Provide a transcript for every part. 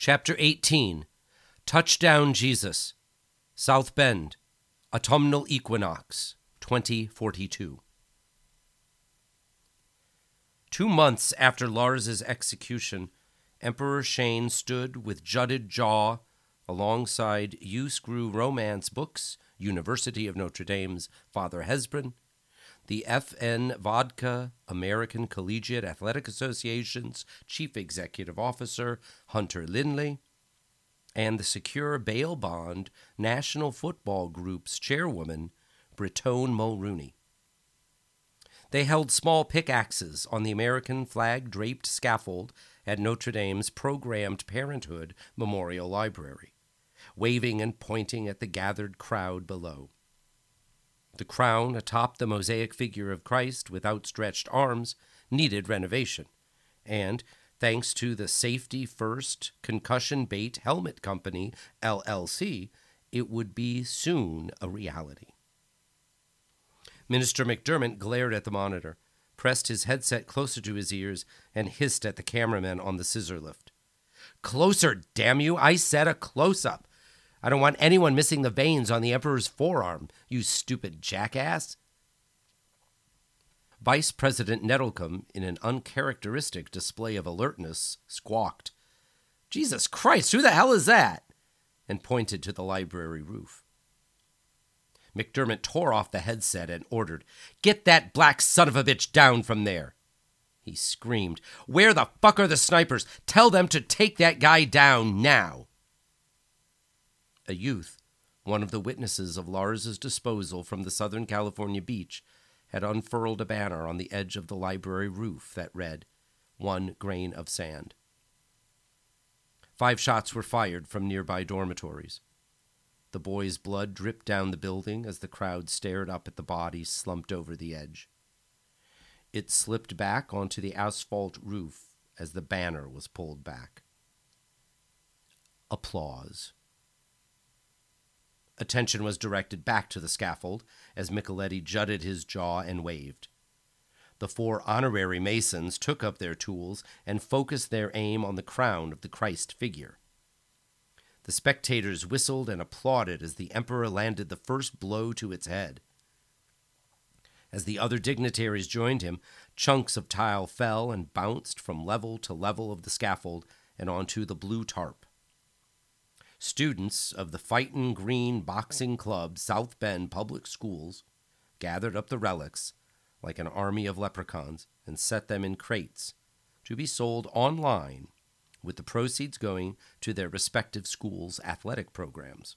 Chapter 18 Touchdown Jesus, South Bend, Autumnal Equinox, 2042. Two months after Lars's execution, Emperor Shane stood with jutted jaw alongside U. Screw Romance Books, University of Notre Dame's Father Hesburn, the FN Vodka American Collegiate Athletic Association's Chief Executive Officer, Hunter Lindley, and the Secure Bail Bond National Football Group's chairwoman, Britone Mulrooney. They held small pickaxes on the American flag draped scaffold at Notre Dame's Programmed Parenthood Memorial Library, waving and pointing at the gathered crowd below. The crown atop the mosaic figure of Christ with outstretched arms needed renovation, and thanks to the Safety First Concussion Bait Helmet Company, LLC, it would be soon a reality. Minister McDermott glared at the monitor, pressed his headset closer to his ears, and hissed at the cameraman on the scissor lift. Closer, damn you! I said a close up. I don't want anyone missing the veins on the Emperor's forearm, you stupid jackass. Vice President Nettlecombe, in an uncharacteristic display of alertness, squawked, Jesus Christ, who the hell is that? and pointed to the library roof. McDermott tore off the headset and ordered, Get that black son of a bitch down from there. He screamed, Where the fuck are the snipers? Tell them to take that guy down now a youth, one of the witnesses of Lars's disposal from the Southern California beach, had unfurled a banner on the edge of the library roof that read, One grain of sand. Five shots were fired from nearby dormitories. The boy's blood dripped down the building as the crowd stared up at the body slumped over the edge. It slipped back onto the asphalt roof as the banner was pulled back. Applause. Attention was directed back to the scaffold as Micheletti jutted his jaw and waved. The four honorary masons took up their tools and focused their aim on the crown of the Christ figure. The spectators whistled and applauded as the emperor landed the first blow to its head. As the other dignitaries joined him, chunks of tile fell and bounced from level to level of the scaffold and onto the blue tarp. Students of the Fightin' Green Boxing Club South Bend Public Schools gathered up the relics like an army of leprechauns and set them in crates to be sold online with the proceeds going to their respective schools' athletic programs.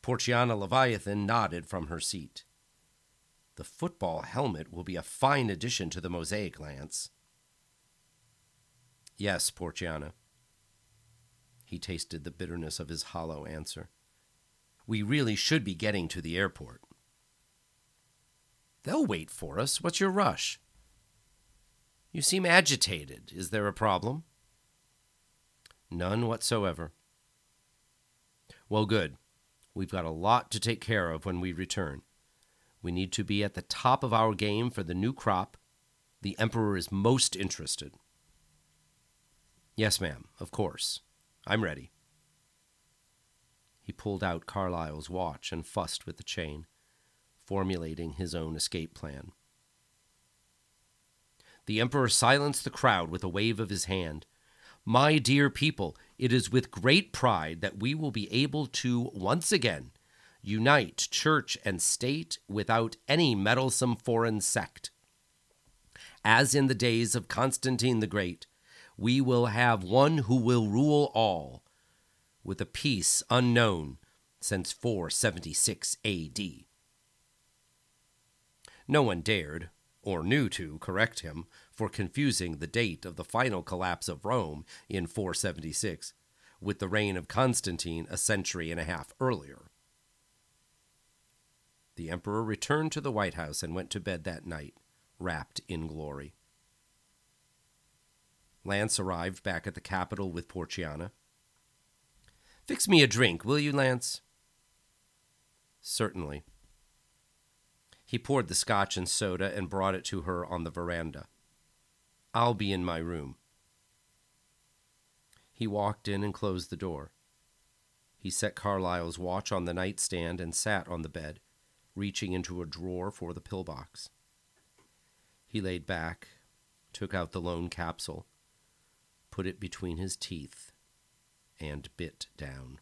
Porciana Leviathan nodded from her seat. The football helmet will be a fine addition to the mosaic, Lance. Yes, Porciana. He tasted the bitterness of his hollow answer. We really should be getting to the airport. They'll wait for us. What's your rush? You seem agitated. Is there a problem? None whatsoever. Well, good. We've got a lot to take care of when we return. We need to be at the top of our game for the new crop. The Emperor is most interested. Yes, ma'am, of course. I'm ready. He pulled out Carlyle's watch and fussed with the chain, formulating his own escape plan. The Emperor silenced the crowd with a wave of his hand. My dear people, it is with great pride that we will be able to once again unite church and state without any meddlesome foreign sect. As in the days of Constantine the Great, we will have one who will rule all, with a peace unknown since 476 AD. No one dared, or knew to, correct him for confusing the date of the final collapse of Rome in 476 with the reign of Constantine a century and a half earlier. The emperor returned to the White House and went to bed that night, wrapped in glory. Lance arrived back at the capital with Porciana. Fix me a drink, will you, Lance? Certainly. He poured the scotch and soda and brought it to her on the veranda. I'll be in my room. He walked in and closed the door. He set Carlyle's watch on the nightstand and sat on the bed, reaching into a drawer for the pillbox. He laid back, took out the lone capsule, put it between his teeth, and bit down.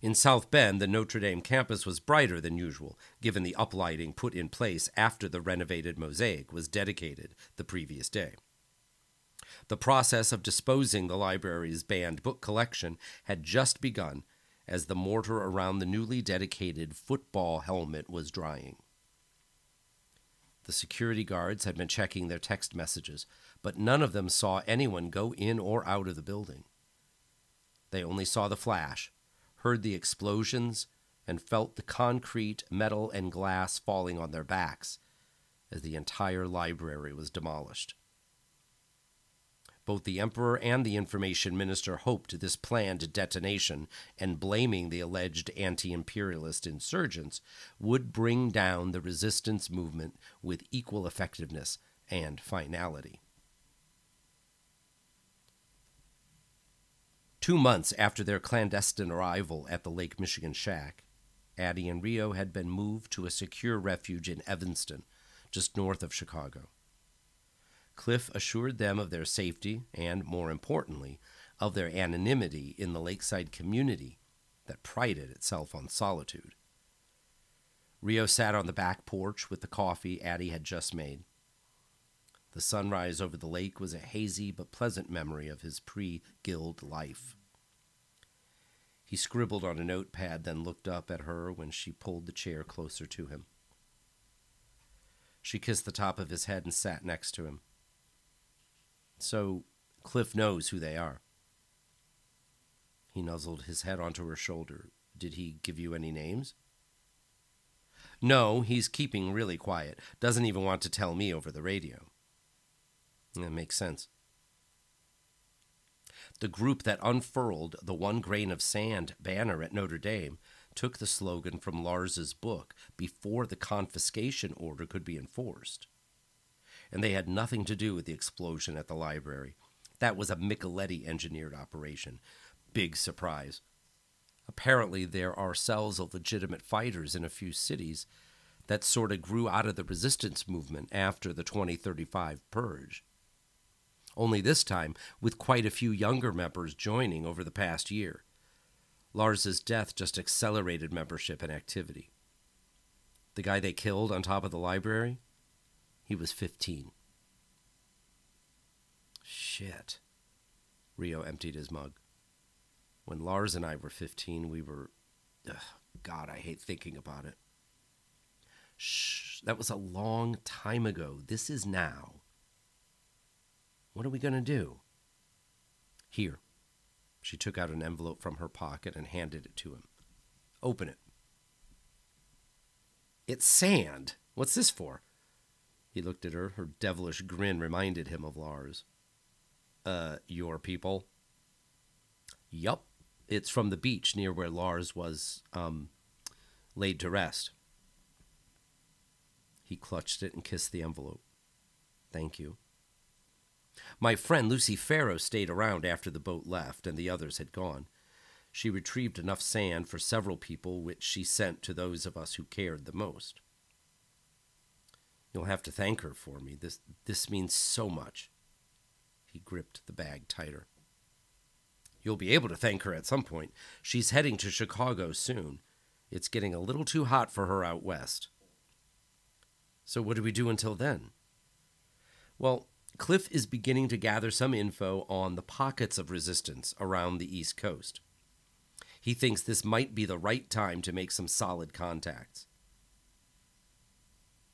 In South Bend, the Notre Dame campus was brighter than usual, given the uplighting put in place after the renovated mosaic was dedicated the previous day. The process of disposing the library's banned book collection had just begun as the mortar around the newly dedicated football helmet was drying. The security guards had been checking their text messages, but none of them saw anyone go in or out of the building. They only saw the flash, heard the explosions, and felt the concrete, metal, and glass falling on their backs as the entire library was demolished. Both the Emperor and the Information Minister hoped this planned detonation and blaming the alleged anti imperialist insurgents would bring down the resistance movement with equal effectiveness and finality. Two months after their clandestine arrival at the Lake Michigan shack, Addie and Rio had been moved to a secure refuge in Evanston, just north of Chicago. Cliff assured them of their safety and, more importantly, of their anonymity in the lakeside community that prided itself on solitude. Rio sat on the back porch with the coffee Addie had just made. The sunrise over the lake was a hazy but pleasant memory of his pre guild life. He scribbled on a notepad, then looked up at her when she pulled the chair closer to him. She kissed the top of his head and sat next to him. So Cliff knows who they are. He nuzzled his head onto her shoulder. Did he give you any names? No, he's keeping really quiet. Doesn't even want to tell me over the radio. That makes sense. The group that unfurled the one grain of sand banner at Notre Dame took the slogan from Lars's book before the confiscation order could be enforced and they had nothing to do with the explosion at the library. That was a Micheletti engineered operation. Big surprise. Apparently, there are cells of legitimate fighters in a few cities that sort of grew out of the resistance movement after the 2035 purge. Only this time, with quite a few younger members joining over the past year. Lars's death just accelerated membership and activity. The guy they killed on top of the library? He was 15. Shit. Rio emptied his mug. When Lars and I were 15, we were. Ugh, God, I hate thinking about it. Shh, that was a long time ago. This is now. What are we going to do? Here. She took out an envelope from her pocket and handed it to him. Open it. It's sand. What's this for? He looked at her. Her devilish grin reminded him of Lars. Uh, your people? Yup. It's from the beach near where Lars was, um, laid to rest. He clutched it and kissed the envelope. Thank you. My friend Lucy Farrow stayed around after the boat left and the others had gone. She retrieved enough sand for several people, which she sent to those of us who cared the most. You'll have to thank her for me. This this means so much. He gripped the bag tighter. You'll be able to thank her at some point. She's heading to Chicago soon. It's getting a little too hot for her out west. So what do we do until then? Well, Cliff is beginning to gather some info on the pockets of resistance around the East Coast. He thinks this might be the right time to make some solid contacts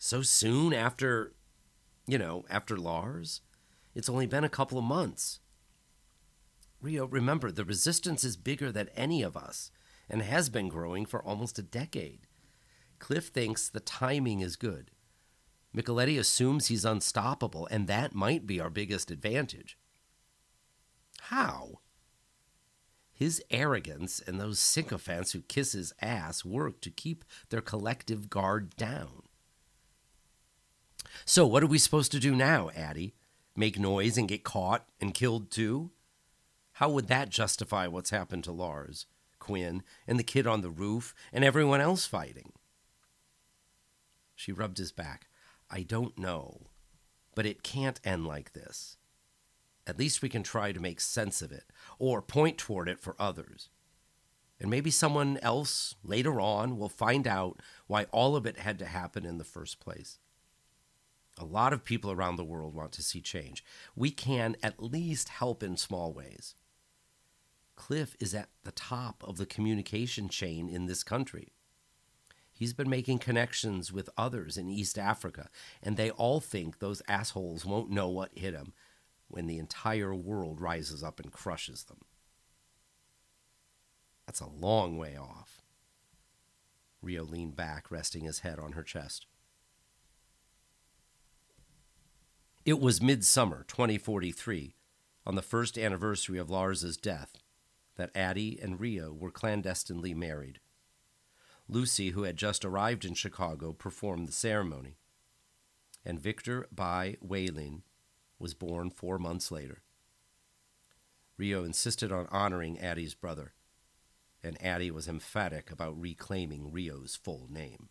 so soon after, you know, after Lars? It's only been a couple of months. Rio, remember, the resistance is bigger than any of us and has been growing for almost a decade. Cliff thinks the timing is good. Micheletti assumes he's unstoppable, and that might be our biggest advantage. How? His arrogance and those sycophants who kiss his ass work to keep their collective guard down. So, what are we supposed to do now, Addie? make noise and get caught and killed too? How would that justify what's happened to Lars, Quinn, and the kid on the roof, and everyone else fighting? She rubbed his back. I don't know, but it can't end like this. At least we can try to make sense of it, or point toward it for others. And maybe someone else later on will find out why all of it had to happen in the first place. A lot of people around the world want to see change. We can at least help in small ways. Cliff is at the top of the communication chain in this country. He's been making connections with others in East Africa, and they all think those assholes won't know what hit him when the entire world rises up and crushes them. That's a long way off. Rio leaned back, resting his head on her chest. It was midsummer 2043, on the first anniversary of Lars's death, that Addie and Rio were clandestinely married. Lucy, who had just arrived in Chicago, performed the ceremony, and Victor Bai Weilin was born four months later. Rio insisted on honoring Addie's brother, and Addie was emphatic about reclaiming Rio's full name.